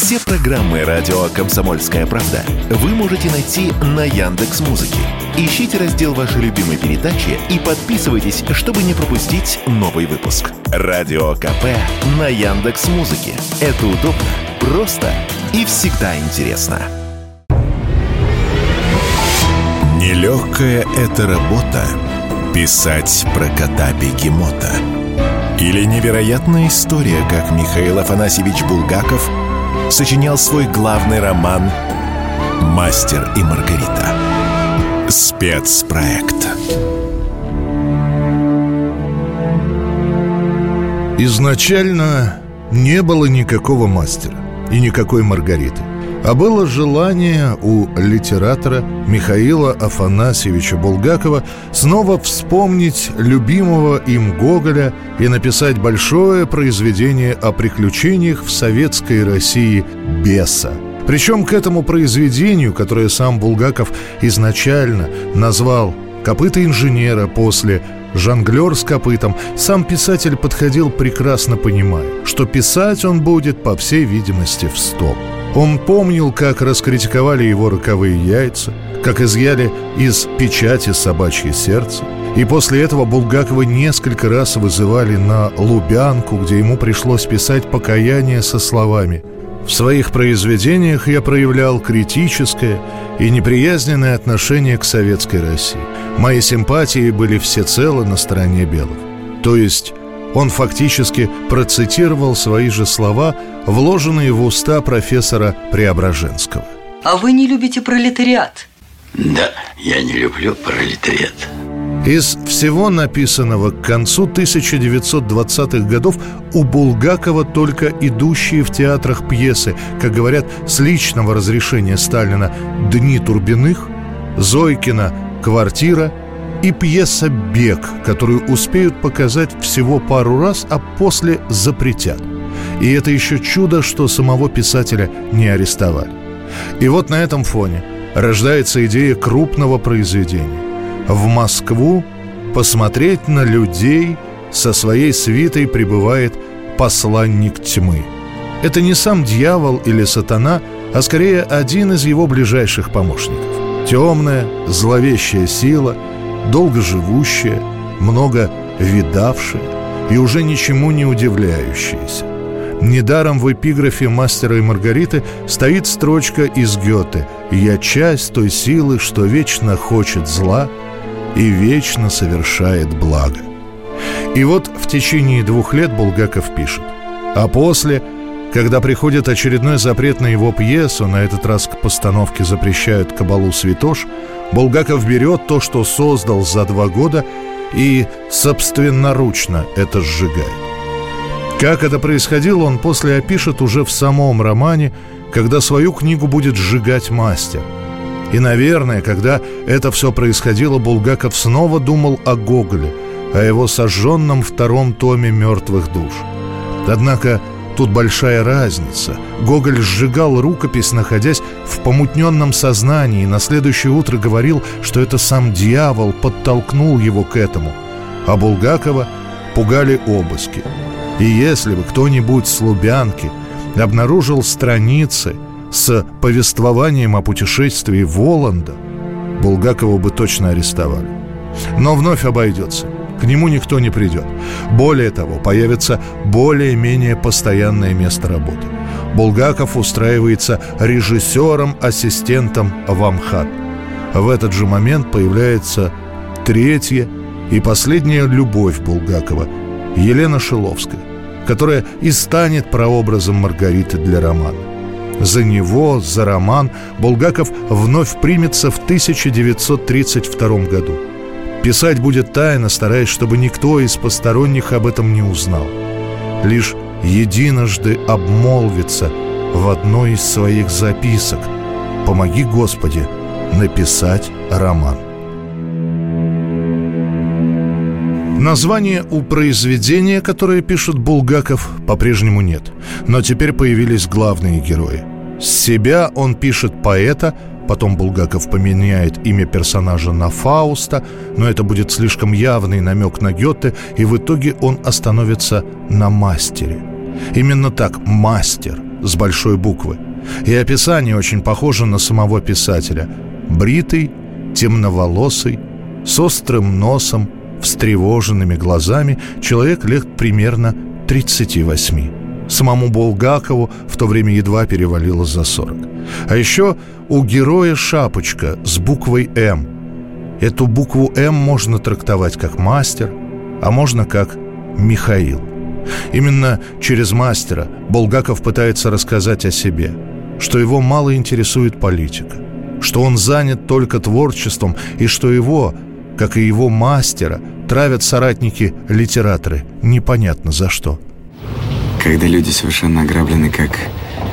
Все программы радио Комсомольская правда вы можете найти на Яндекс Музыке. Ищите раздел вашей любимой передачи и подписывайтесь, чтобы не пропустить новый выпуск. Радио КП на Яндекс Музыке. Это удобно, просто и всегда интересно. Нелегкая это работа – писать про кота-бегемота. Или невероятная история, как Михаил Афанасьевич Булгаков – сочинял свой главный роман «Мастер и Маргарита». Спецпроект. Изначально не было никакого мастера и никакой Маргариты. А было желание у литератора Михаила Афанасьевича Булгакова снова вспомнить любимого им Гоголя и написать большое произведение о приключениях в советской России «Беса». Причем к этому произведению, которое сам Булгаков изначально назвал «Копыта инженера» после «Жонглер с копытом», сам писатель подходил прекрасно понимая, что писать он будет, по всей видимости, в стоп. Он помнил, как раскритиковали его роковые яйца, как изъяли из печати собачье сердце. И после этого Булгакова несколько раз вызывали на Лубянку, где ему пришлось писать покаяние со словами «В своих произведениях я проявлял критическое и неприязненное отношение к советской России. Мои симпатии были всецело на стороне белых». То есть он фактически процитировал свои же слова, вложенные в уста профессора Преображенского. А вы не любите пролетариат? Да, я не люблю пролетариат. Из всего написанного к концу 1920-х годов у Булгакова только идущие в театрах пьесы, как говорят, с личного разрешения Сталина «Дни Турбиных», «Зойкина», «Квартира», и пьеса «Бег», которую успеют показать всего пару раз, а после запретят. И это еще чудо, что самого писателя не арестовали. И вот на этом фоне рождается идея крупного произведения. В Москву посмотреть на людей со своей свитой прибывает посланник тьмы. Это не сам дьявол или сатана, а скорее один из его ближайших помощников. Темная, зловещая сила – долго живущая, много видавшая и уже ничему не удивляющаяся. Недаром в эпиграфе «Мастера и Маргариты» стоит строчка из Гёте «Я часть той силы, что вечно хочет зла и вечно совершает благо». И вот в течение двух лет Булгаков пишет. А после – когда приходит очередной запрет на его пьесу, на этот раз к постановке запрещают кабалу «Святош», Булгаков берет то, что создал за два года, и собственноручно это сжигает. Как это происходило, он после опишет уже в самом романе, когда свою книгу будет сжигать мастер. И, наверное, когда это все происходило, Булгаков снова думал о Гоголе, о его сожженном втором томе «Мертвых душ». Однако Тут большая разница. Гоголь сжигал рукопись, находясь в помутненном сознании, и на следующее утро говорил, что это сам дьявол подтолкнул его к этому. А Булгакова пугали обыски. И если бы кто-нибудь с Лубянки обнаружил страницы с повествованием о путешествии Воланда, Булгакова бы точно арестовали. Но вновь обойдется – к нему никто не придет. Более того, появится более-менее постоянное место работы. Булгаков устраивается режиссером-ассистентом в Амхат. В этот же момент появляется третья и последняя любовь Булгакова – Елена Шиловская, которая и станет прообразом Маргариты для романа. За него, за роман Булгаков вновь примется в 1932 году – Писать будет тайно, стараясь, чтобы никто из посторонних об этом не узнал. Лишь единожды обмолвится в одной из своих записок «Помоги, Господи, написать роман». Названия у произведения, которое пишет Булгаков, по-прежнему нет. Но теперь появились главные герои. С себя он пишет поэта, Потом Булгаков поменяет имя персонажа на Фауста, но это будет слишком явный намек на Гёте, и в итоге он остановится на мастере. Именно так, мастер. с большой буквы. И описание очень похоже на самого писателя. Бритый, темноволосый, с острым носом, встревоженными глазами, человек лет примерно 38. Самому Булгакову в то время едва перевалило за 40. А еще у героя шапочка с буквой «М». Эту букву «М» можно трактовать как «мастер», а можно как «Михаил». Именно через мастера Булгаков пытается рассказать о себе, что его мало интересует политика, что он занят только творчеством и что его, как и его мастера, травят соратники-литераторы, непонятно за что. Когда люди совершенно ограблены, как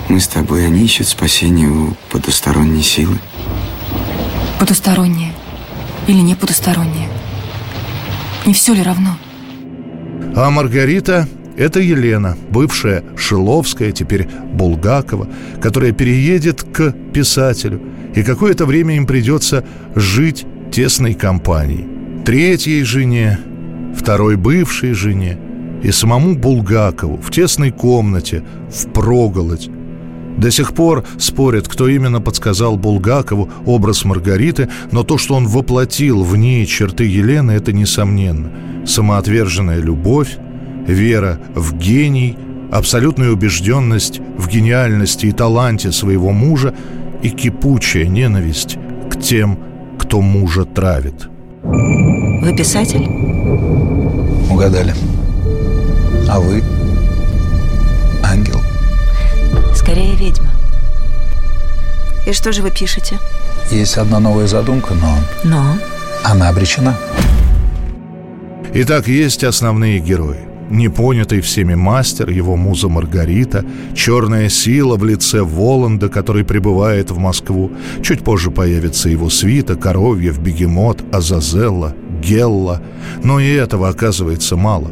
мы с тобой, они ищут спасения у потусторонней силы. Потусторонние или не потусторонние? Не все ли равно? А Маргарита – это Елена, бывшая Шиловская, теперь Булгакова, которая переедет к писателю, и какое-то время им придется жить тесной компанией. Третьей жене, второй бывшей жене и самому Булгакову в тесной комнате, в проголодь, до сих пор спорят, кто именно подсказал Булгакову образ Маргариты, но то, что он воплотил в ней черты Елены, это несомненно. Самоотверженная любовь, вера в гений, абсолютная убежденность в гениальности и таланте своего мужа и кипучая ненависть к тем, кто мужа травит. Вы писатель? Угадали. А вы? Ангел скорее ведьма. И что же вы пишете? Есть одна новая задумка, но... Но? Она обречена. Итак, есть основные герои. Непонятый всеми мастер, его муза Маргарита, черная сила в лице Воланда, который прибывает в Москву. Чуть позже появится его свита, Коровьев, Бегемот, Азазелла, Гелла. Но и этого оказывается мало.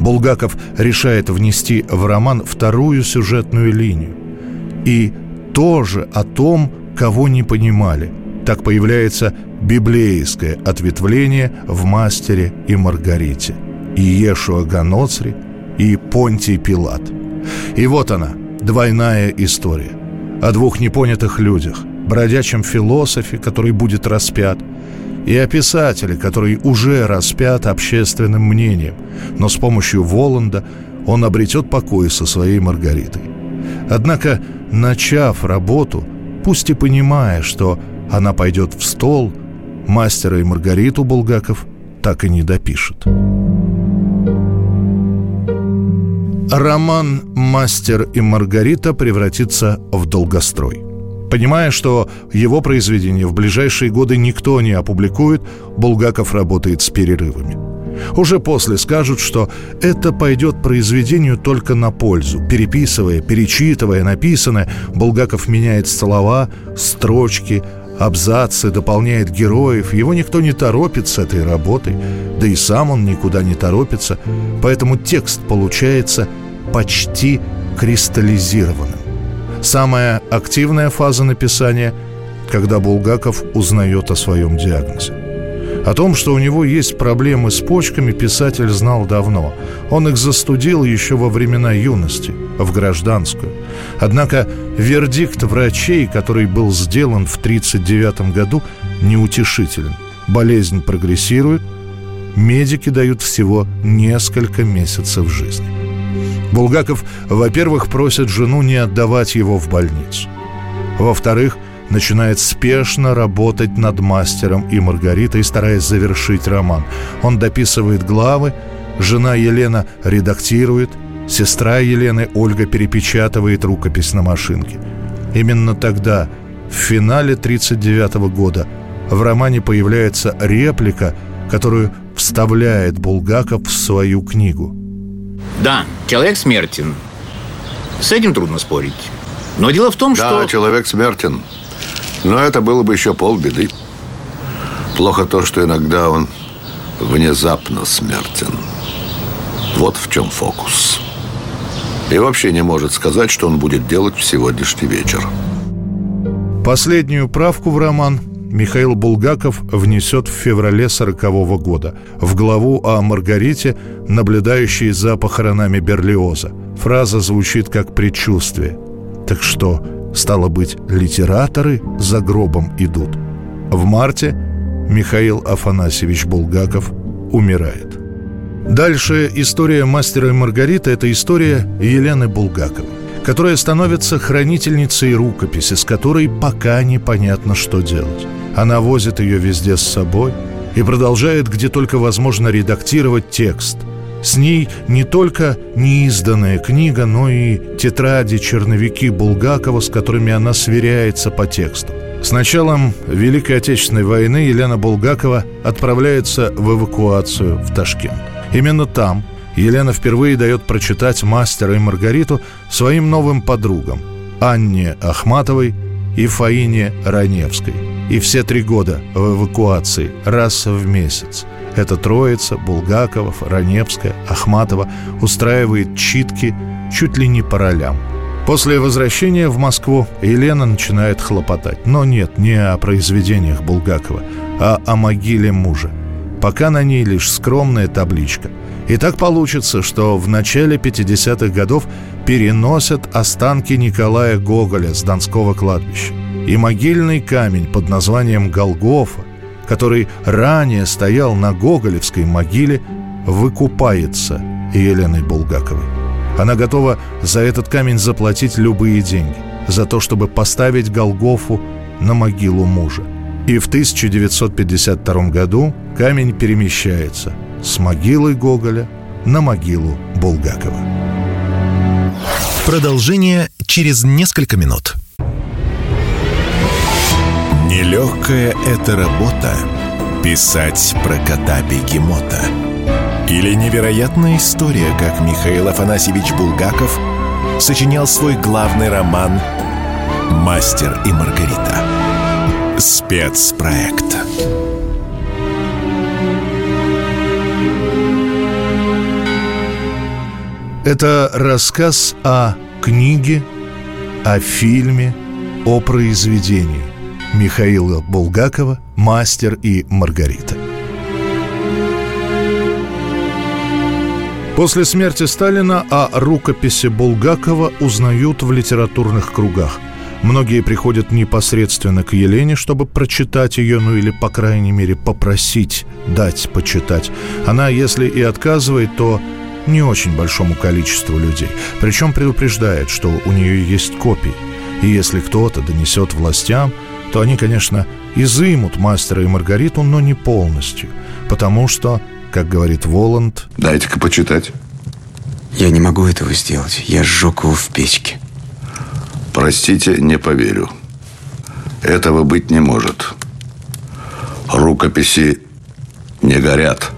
Булгаков решает внести в роман вторую сюжетную линию и тоже о том, кого не понимали. Так появляется библейское ответвление в «Мастере и Маргарите» и Ешуа Ганоцри, и Понтий Пилат. И вот она, двойная история о двух непонятых людях, бродячем философе, который будет распят, и о писателе, который уже распят общественным мнением, но с помощью Воланда он обретет покой со своей Маргаритой. Однако, начав работу, пусть и понимая, что она пойдет в стол, мастера и Маргариту Булгаков так и не допишет. Роман «Мастер и Маргарита» превратится в долгострой. Понимая, что его произведение в ближайшие годы никто не опубликует, Булгаков работает с перерывами. Уже после скажут, что это пойдет произведению только на пользу. Переписывая, перечитывая написанное, Булгаков меняет слова, строчки, абзацы, дополняет героев. Его никто не торопит с этой работой, да и сам он никуда не торопится, поэтому текст получается почти кристаллизированным. Самая активная фаза написания, когда Булгаков узнает о своем диагнозе. О том, что у него есть проблемы с почками, писатель знал давно. Он их застудил еще во времена юности, в гражданскую. Однако вердикт врачей, который был сделан в 1939 году, неутешителен. Болезнь прогрессирует, медики дают всего несколько месяцев жизни. Булгаков, во-первых, просит жену не отдавать его в больницу. Во-вторых, начинает спешно работать над мастером и Маргаритой, стараясь завершить роман. Он дописывает главы, жена Елена редактирует, сестра Елены Ольга перепечатывает рукопись на машинке. Именно тогда, в финале 1939 года, в романе появляется реплика, которую вставляет Булгаков в свою книгу. Да, человек смертен. С этим трудно спорить. Но дело в том, да, что... Да, человек смертен. Но это было бы еще полбеды. Плохо то, что иногда он внезапно смертен. Вот в чем фокус. И вообще не может сказать, что он будет делать в сегодняшний вечер. Последнюю правку в роман Михаил Булгаков внесет в феврале сорокового года в главу о Маргарите, наблюдающей за похоронами Берлиоза. Фраза звучит как предчувствие. Так что, стало быть, литераторы за гробом идут. В марте Михаил Афанасьевич Булгаков умирает. Дальше история мастера и Маргариты – это история Елены Булгаковой которая становится хранительницей рукописи, с которой пока непонятно, что делать. Она возит ее везде с собой и продолжает, где только возможно, редактировать текст. С ней не только неизданная книга, но и тетради, черновики Булгакова, с которыми она сверяется по тексту. С началом Великой Отечественной войны Елена Булгакова отправляется в эвакуацию в Ташкент. Именно там, Елена впервые дает прочитать «Мастера и Маргариту» своим новым подругам Анне Ахматовой и Фаине Раневской. И все три года в эвакуации, раз в месяц. Эта троица – Булгакова, Раневская, Ахматова – устраивает читки чуть ли не по ролям. После возвращения в Москву Елена начинает хлопотать. Но нет, не о произведениях Булгакова, а о могиле мужа. Пока на ней лишь скромная табличка – и так получится, что в начале 50-х годов переносят останки Николая Гоголя с Донского кладбища. И могильный камень под названием Голгофа, который ранее стоял на Гоголевской могиле, выкупается Еленой Булгаковой. Она готова за этот камень заплатить любые деньги, за то, чтобы поставить Голгофу на могилу мужа. И в 1952 году камень перемещается – с могилы Гоголя на могилу Булгакова. Продолжение через несколько минут. Нелегкая это работа – писать про кота-бегемота. Или невероятная история, как Михаил Афанасьевич Булгаков сочинял свой главный роман «Мастер и Маргарита». Спецпроект. Это рассказ о книге, о фильме, о произведении Михаила Булгакова «Мастер и Маргарита». После смерти Сталина о рукописи Булгакова узнают в литературных кругах. Многие приходят непосредственно к Елене, чтобы прочитать ее, ну или, по крайней мере, попросить дать почитать. Она, если и отказывает, то не очень большому количеству людей. Причем предупреждает, что у нее есть копии. И если кто-то донесет властям, то они, конечно, изымут мастера и Маргариту, но не полностью. Потому что, как говорит Воланд... Дайте-ка почитать. Я не могу этого сделать. Я сжег его в печке. Простите, не поверю. Этого быть не может. Рукописи не горят.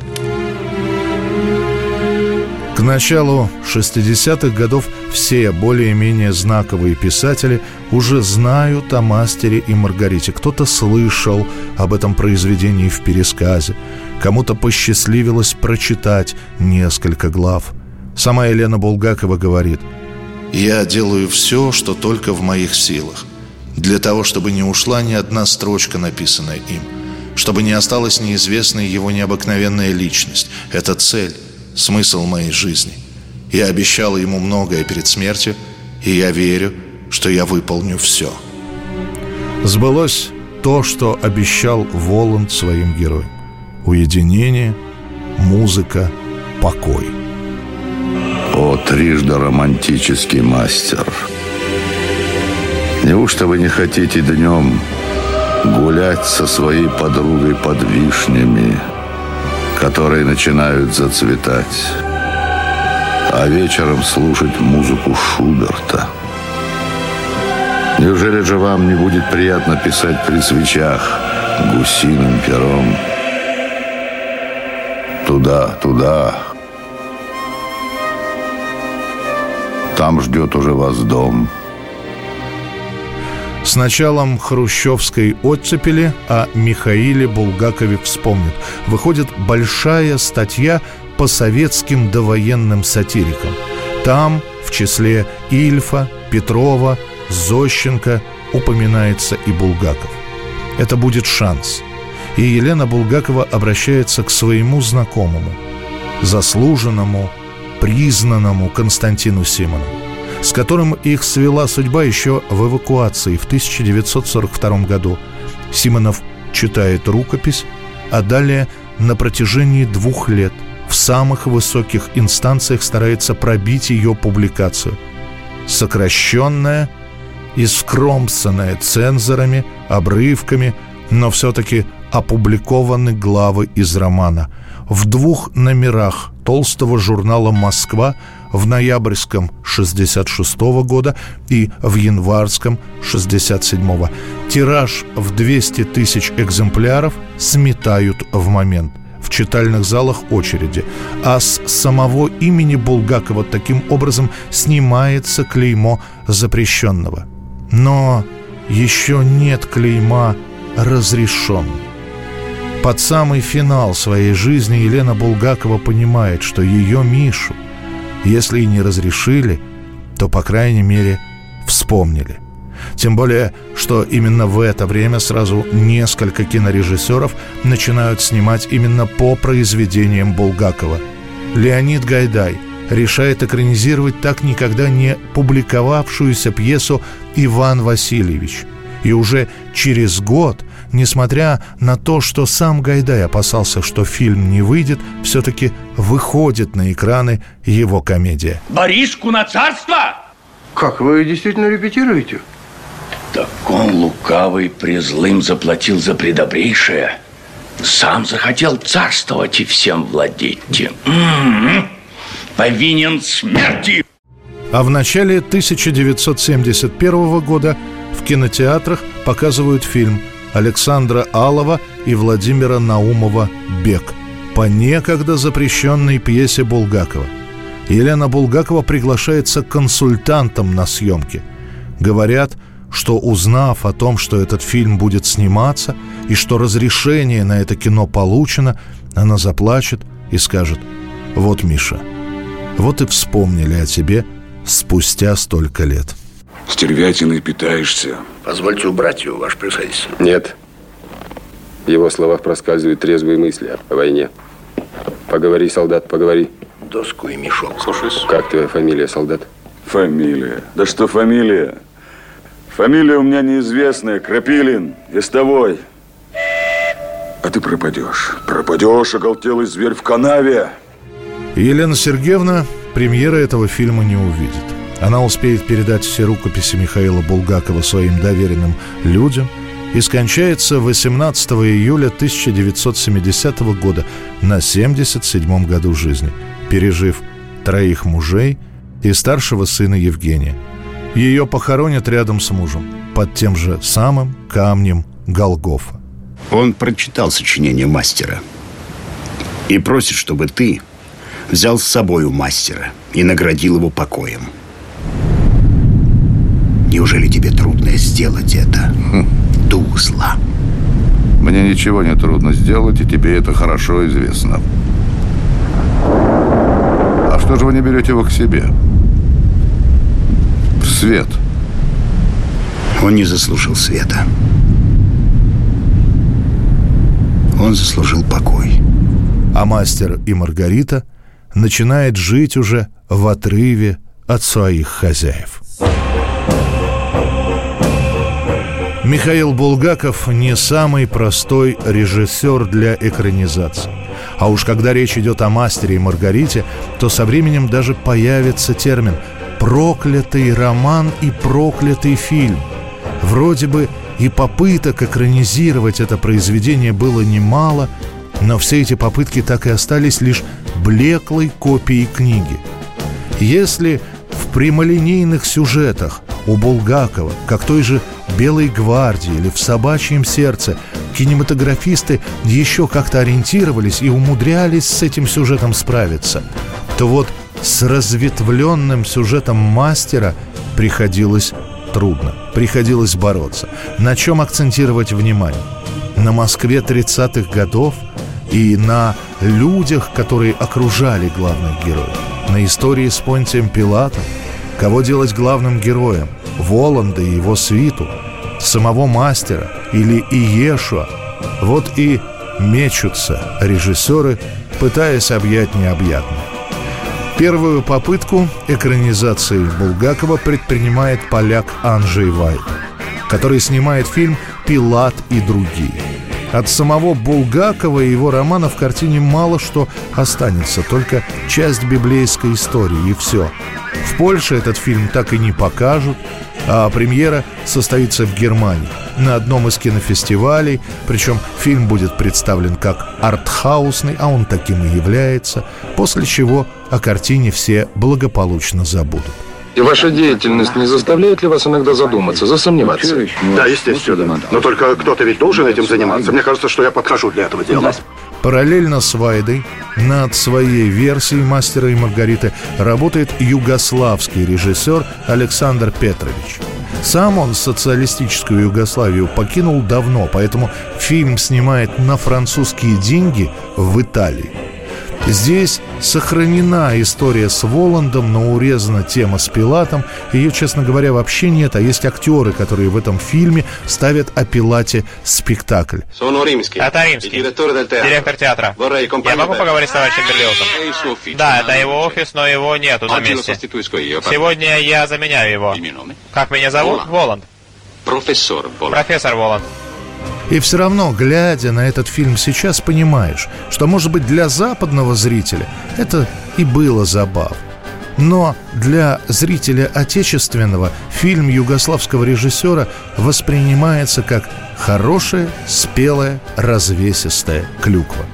К началу 60-х годов все более-менее знаковые писатели уже знают о мастере и Маргарите. Кто-то слышал об этом произведении в пересказе, кому-то посчастливилось прочитать несколько глав. Сама Елена Булгакова говорит «Я делаю все, что только в моих силах, для того, чтобы не ушла ни одна строчка, написанная им, чтобы не осталась неизвестной его необыкновенная личность. Это цель» смысл моей жизни. Я обещал ему многое перед смертью, и я верю, что я выполню все. Сбылось то, что обещал Воланд своим героям. Уединение, музыка, покой. О, трижды романтический мастер! Неужто вы не хотите днем гулять со своей подругой под вишнями, которые начинают зацветать, а вечером слушать музыку Шуберта. Неужели же вам не будет приятно писать при свечах гусиным пером? Туда, туда. Там ждет уже вас дом. С началом хрущевской оттепели о Михаиле Булгакове вспомнит. Выходит большая статья по советским довоенным сатирикам. Там, в числе Ильфа, Петрова, Зощенко, упоминается и Булгаков. Это будет шанс. И Елена Булгакова обращается к своему знакомому, заслуженному, признанному Константину Симонову с которым их свела судьба еще в эвакуации в 1942 году. Симонов читает рукопись, а далее на протяжении двух лет в самых высоких инстанциях старается пробить ее публикацию. Сокращенная и скромсанная цензорами, обрывками, но все-таки опубликованы главы из романа. В двух номерах толстого журнала «Москва» в ноябрьском 66 -го года и в январском 67 -го. Тираж в 200 тысяч экземпляров сметают в момент. В читальных залах очереди. А с самого имени Булгакова таким образом снимается клеймо запрещенного. Но еще нет клейма разрешен. Под самый финал своей жизни Елена Булгакова понимает, что ее Мишу, если и не разрешили, то, по крайней мере, вспомнили. Тем более, что именно в это время сразу несколько кинорежиссеров начинают снимать именно по произведениям Булгакова. Леонид Гайдай решает экранизировать так никогда не публиковавшуюся пьесу «Иван Васильевич». И уже через год несмотря на то, что сам Гайдай опасался, что фильм не выйдет, все-таки выходит на экраны его комедия. Бориску на царство? Как, вы действительно репетируете? Так он лукавый презлым заплатил за предобрейшее. Сам захотел царствовать и всем владеть. М-м-м. Повинен смерти. А в начале 1971 года в кинотеатрах показывают фильм – Александра Алова и Владимира Наумова «Бег» по некогда запрещенной пьесе Булгакова. Елена Булгакова приглашается консультантом на съемки. Говорят, что узнав о том, что этот фильм будет сниматься и что разрешение на это кино получено, она заплачет и скажет «Вот, Миша, вот и вспомнили о тебе спустя столько лет». Стервятиной питаешься. Позвольте убрать его, ваше превосходительство. Нет. В его словах проскальзывают трезвые мысли о войне. Поговори, солдат, поговори. Доску и мешок. Слушаюсь. Как твоя фамилия, солдат? Фамилия? Да что фамилия? Фамилия у меня неизвестная. Крапилин. Истовой. А ты пропадешь. Пропадешь, оголтелый зверь в канаве. Елена Сергеевна премьера этого фильма не увидит. Она успеет передать все рукописи Михаила Булгакова своим доверенным людям и скончается 18 июля 1970 года на 77 году жизни, пережив троих мужей и старшего сына Евгения. Ее похоронят рядом с мужем, под тем же самым камнем Голгофа. Он прочитал сочинение мастера и просит, чтобы ты взял с собой у мастера и наградил его покоем. Неужели тебе трудно сделать это? Хм. Дух зла. Мне ничего не трудно сделать, и тебе это хорошо известно. А что же вы не берете его к себе? В свет. Он не заслужил света. Он заслужил покой. А мастер и Маргарита начинает жить уже в отрыве от своих хозяев. Михаил Булгаков не самый простой режиссер для экранизации. А уж когда речь идет о мастере и Маргарите, то со временем даже появится термин «проклятый роман» и «проклятый фильм». Вроде бы и попыток экранизировать это произведение было немало, но все эти попытки так и остались лишь блеклой копией книги. Если в прямолинейных сюжетах у Булгакова, как той же «Белой гвардии» или в «Собачьем сердце» кинематографисты еще как-то ориентировались и умудрялись с этим сюжетом справиться, то вот с разветвленным сюжетом мастера приходилось трудно, приходилось бороться. На чем акцентировать внимание? На Москве 30-х годов и на людях, которые окружали главных героев, на истории с Понтием Пилатом, кого делать главным героем, Воланда и его свиту, самого мастера или Иешуа. Вот и мечутся режиссеры, пытаясь объять необъятное. Первую попытку экранизации Булгакова предпринимает поляк Анджей Вайт, который снимает фильм «Пилат и другие». От самого Булгакова и его романа в картине мало что останется, только часть библейской истории и все. В Польше этот фильм так и не покажут, а премьера состоится в Германии. На одном из кинофестивалей, причем фильм будет представлен как артхаусный, а он таким и является, после чего о картине все благополучно забудут. И ваша деятельность не заставляет ли вас иногда задуматься, засомневаться? Да, естественно. Но только кто-то ведь должен этим заниматься. Мне кажется, что я подхожу для этого дела. Параллельно с Вайдой над своей версией «Мастера и Маргариты» работает югославский режиссер Александр Петрович. Сам он социалистическую Югославию покинул давно, поэтому фильм снимает на французские деньги в Италии. Здесь сохранена история с Воландом, но урезана тема с Пилатом. Ее, честно говоря, вообще нет, а есть актеры, которые в этом фильме ставят о Пилате спектакль. Это римский. Директор театра. Я могу поговорить с товарищем Берлиозом? Да, это его офис, но его нету на месте. Сегодня я заменяю его. Как меня зовут? Воланд. Профессор Воланд. Профессор Воланд. И все равно, глядя на этот фильм сейчас, понимаешь, что, может быть, для западного зрителя это и было забавно. Но для зрителя отечественного фильм югославского режиссера воспринимается как хорошая, спелая, развесистая клюква.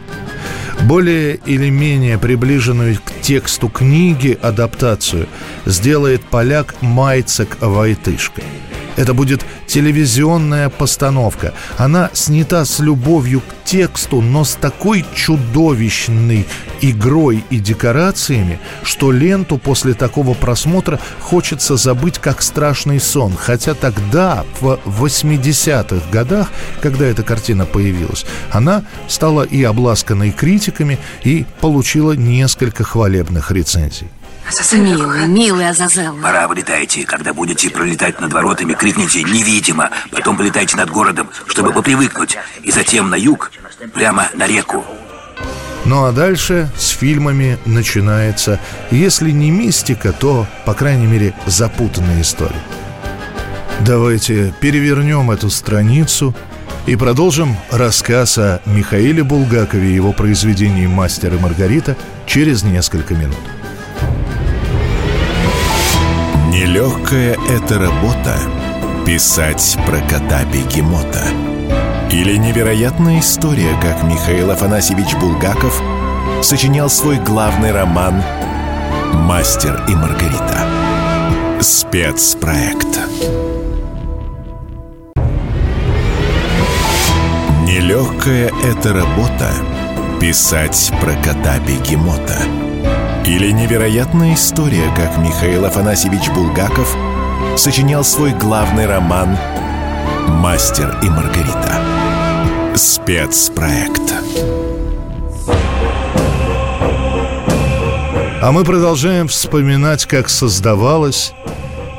Более или менее приближенную к тексту книги адаптацию сделает поляк Майцек Войтышко – это будет телевизионная постановка. Она снята с любовью к тексту, но с такой чудовищной игрой и декорациями, что ленту после такого просмотра хочется забыть как страшный сон. Хотя тогда, в 80-х годах, когда эта картина появилась, она стала и обласканной критиками, и получила несколько хвалебных рецензий. Милый, милый Азазел. Пора вылетайте. Когда будете пролетать над воротами, крикните «невидимо». Потом полетайте над городом, чтобы попривыкнуть. И затем на юг, прямо на реку. Ну а дальше с фильмами начинается, если не мистика, то, по крайней мере, запутанная история. Давайте перевернем эту страницу и продолжим рассказ о Михаиле Булгакове и его произведении «Мастер и Маргарита» через несколько минут. Нелегкая эта работа — писать про кота-бегемота. Или невероятная история, как Михаил Афанасьевич Булгаков сочинял свой главный роман «Мастер и Маргарита». Спецпроект. Нелегкая эта работа — писать про кота-бегемота — или невероятная история, как Михаил Афанасьевич Булгаков сочинял свой главный роман «Мастер и Маргарита». Спецпроект. А мы продолжаем вспоминать, как создавалась,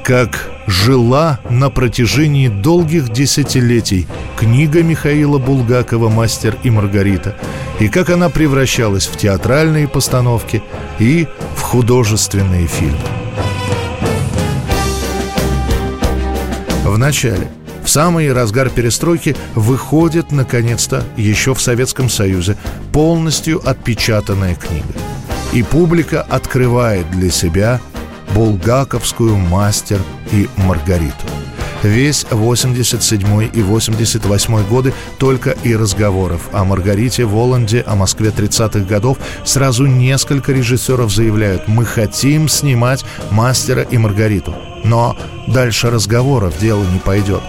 как жила на протяжении долгих десятилетий книга Михаила Булгакова «Мастер и Маргарита», и как она превращалась в театральные постановки и в художественные фильмы. В начале, в самый разгар перестройки, выходит, наконец-то, еще в Советском Союзе, полностью отпечатанная книга. И публика открывает для себя булгаковскую «Мастер и Маргариту». Весь 87 и 88 годы только и разговоров о Маргарите Воланде, о Москве 30-х годов. Сразу несколько режиссеров заявляют, мы хотим снимать «Мастера и Маргариту». Но дальше разговоров дело не пойдет.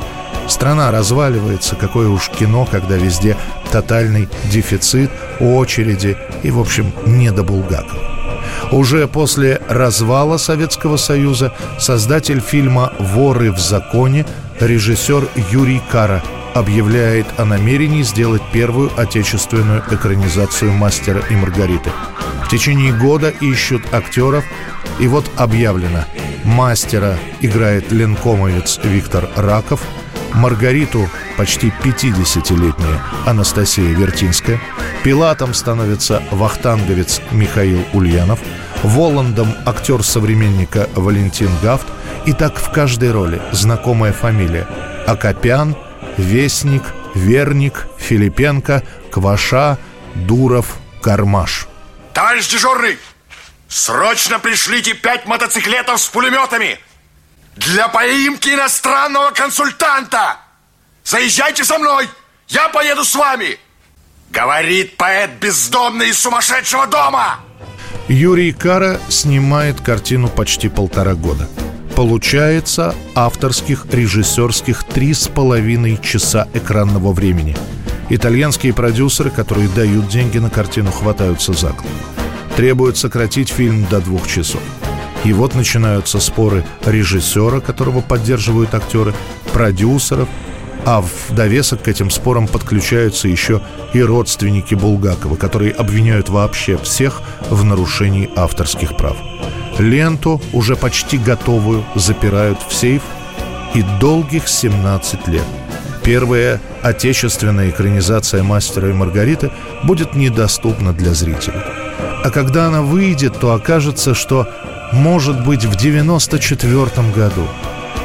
Страна разваливается, какое уж кино, когда везде тотальный дефицит, очереди и, в общем, не до Булгакова. Уже после развала Советского Союза создатель фильма «Воры в законе» режиссер Юрий Кара объявляет о намерении сделать первую отечественную экранизацию «Мастера и Маргариты». В течение года ищут актеров, и вот объявлено. Мастера играет ленкомовец Виктор Раков – Маргариту, почти 50-летняя Анастасия Вертинская, Пилатом становится вахтанговец Михаил Ульянов, Воландом актер современника Валентин Гафт, и так в каждой роли знакомая фамилия. Акопян, Вестник, Верник, Филипенко, Кваша, Дуров, Кармаш. Товарищ дежурный, срочно пришлите пять мотоциклетов с пулеметами для поимки иностранного консультанта. Заезжайте со мной, я поеду с вами. Говорит поэт бездомный из сумасшедшего дома. Юрий Кара снимает картину почти полтора года. Получается авторских режиссерских три с половиной часа экранного времени. Итальянские продюсеры, которые дают деньги на картину, хватаются за голову. Требуют сократить фильм до двух часов. И вот начинаются споры режиссера, которого поддерживают актеры, продюсеров, а в довесок к этим спорам подключаются еще и родственники Булгакова, которые обвиняют вообще всех в нарушении авторских прав. Ленту, уже почти готовую, запирают в сейф и долгих 17 лет. Первая отечественная экранизация «Мастера и Маргариты» будет недоступна для зрителей. А когда она выйдет, то окажется, что, может быть, в 94 году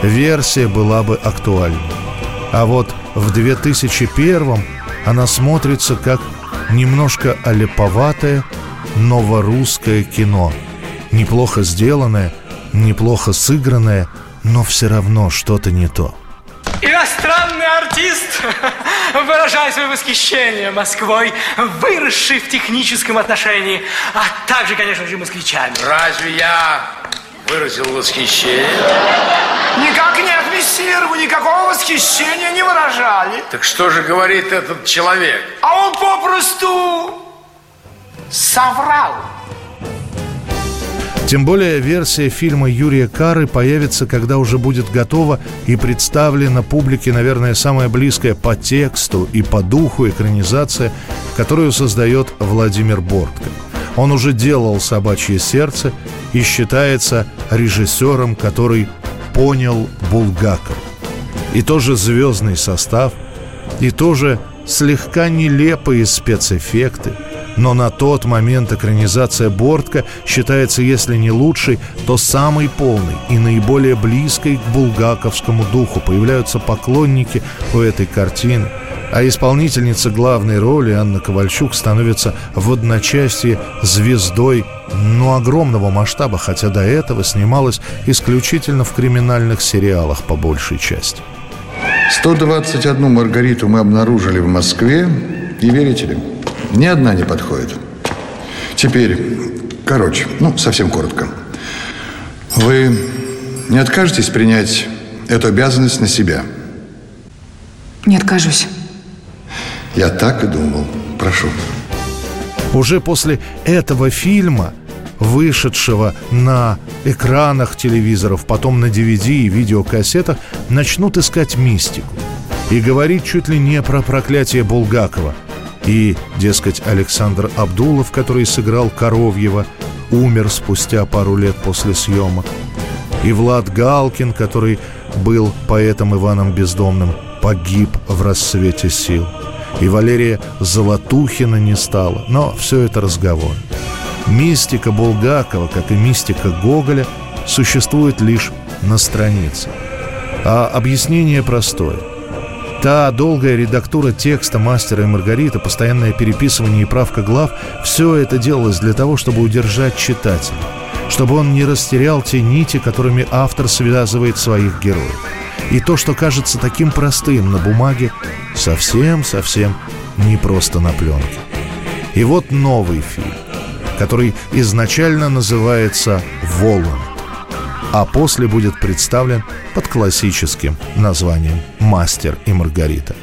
версия была бы актуальна. А вот в 2001 она смотрится как немножко олеповатое новорусское кино. Неплохо сделанное, неплохо сыгранное, но все равно что-то не то. Артист, выражая свое восхищение Москвой, выросший в техническом отношении, а также, конечно же, москвичами. Разве я выразил восхищение? Никак нет, мессир, вы никакого восхищения не выражали. Так что же говорит этот человек? А он попросту соврал. Тем более версия фильма Юрия Кары появится, когда уже будет готова и представлена публике, наверное, самая близкая по тексту и по духу экранизация, которую создает Владимир Бортко. Он уже делал «Собачье сердце» и считается режиссером, который понял Булгаков. И тоже звездный состав, и тоже слегка нелепые спецэффекты – но на тот момент экранизация Бортка считается, если не лучшей, то самой полной и наиболее близкой к булгаковскому духу. Появляются поклонники у этой картины. А исполнительница главной роли Анна Ковальчук становится в одночасье звездой ну, огромного масштаба, хотя до этого снималась исключительно в криминальных сериалах по большей части. 121 Маргариту мы обнаружили в Москве, и верите ли, ни одна не подходит. Теперь, короче, ну, совсем коротко. Вы не откажетесь принять эту обязанность на себя? Не откажусь. Я так и думал. Прошу. Уже после этого фильма, вышедшего на экранах телевизоров, потом на DVD и видеокассетах, начнут искать мистику. И говорить чуть ли не про проклятие Булгакова – и, дескать, Александр Абдулов, который сыграл Коровьева, умер спустя пару лет после съемок. И Влад Галкин, который был поэтом Иваном Бездомным, погиб в рассвете сил. И Валерия Золотухина не стало. Но все это разговор. Мистика Булгакова, как и мистика Гоголя, существует лишь на странице. А объяснение простое – Та долгая редактура текста «Мастера и Маргарита», постоянное переписывание и правка глав – все это делалось для того, чтобы удержать читателя, чтобы он не растерял те нити, которыми автор связывает своих героев. И то, что кажется таким простым на бумаге, совсем-совсем не просто на пленке. И вот новый фильм, который изначально называется «Волан», а после будет представлен под классическим названием «Мастер и Маргарита».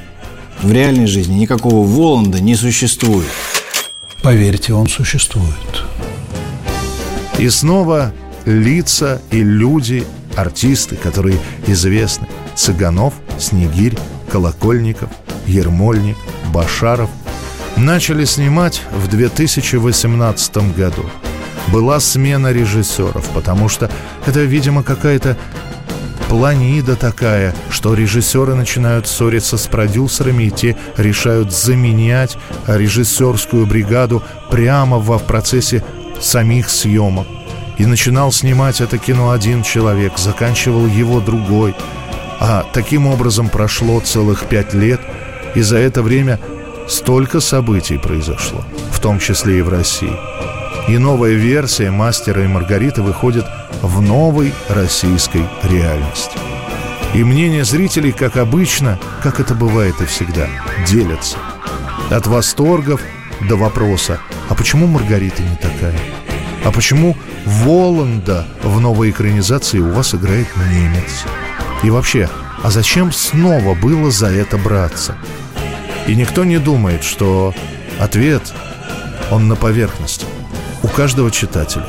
В реальной жизни никакого Воланда не существует. Поверьте, он существует. И снова лица и люди, артисты, которые известны. Цыганов, Снегирь, Колокольников, Ермольник, Башаров начали снимать в 2018 году – была смена режиссеров, потому что это, видимо, какая-то планида такая, что режиссеры начинают ссориться с продюсерами, и те решают заменять режиссерскую бригаду прямо во в процессе самих съемок. И начинал снимать это кино один человек, заканчивал его другой. А таким образом прошло целых пять лет, и за это время столько событий произошло, в том числе и в России. И новая версия «Мастера и Маргариты» выходит в новой российской реальности. И мнения зрителей, как обычно, как это бывает и всегда, делятся. От восторгов до вопроса, а почему Маргарита не такая? А почему Воланда в новой экранизации у вас играет немец? И вообще, а зачем снова было за это браться? И никто не думает, что ответ, он на поверхности. Каждого читателя,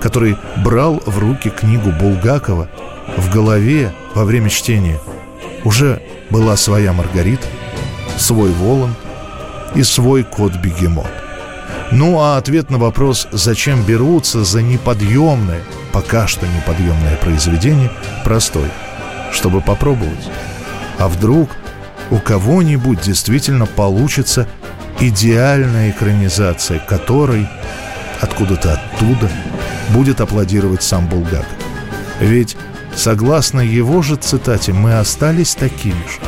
который брал в руки книгу Булгакова, в голове во время чтения уже была своя Маргарита, свой Воланд и свой кот-бегемот. Ну а ответ на вопрос, зачем берутся за неподъемное, пока что неподъемное произведение, простой. Чтобы попробовать. А вдруг у кого-нибудь действительно получится идеальная экранизация, которой откуда-то оттуда будет аплодировать сам Булгаков. Ведь, согласно его же цитате, мы остались такими же.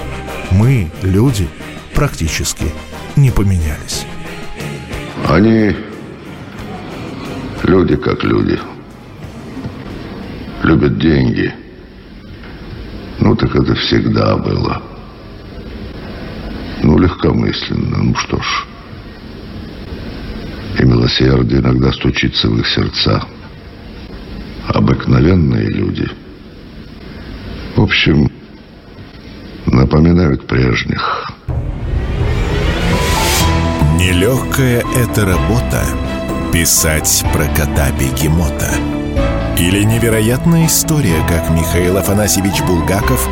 Мы, люди, практически не поменялись. Они люди как люди. Любят деньги. Ну, так это всегда было. Ну, легкомысленно. Ну что ж. Милосердие иногда стучится в их сердца. Обыкновенные люди. В общем, напоминают прежних. Нелегкая эта работа – писать про кота-бегемота. Или невероятная история, как Михаил Афанасьевич Булгаков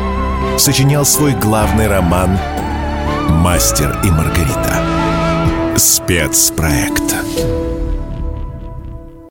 сочинял свой главный роман «Мастер и Маргарита». Спецпроект.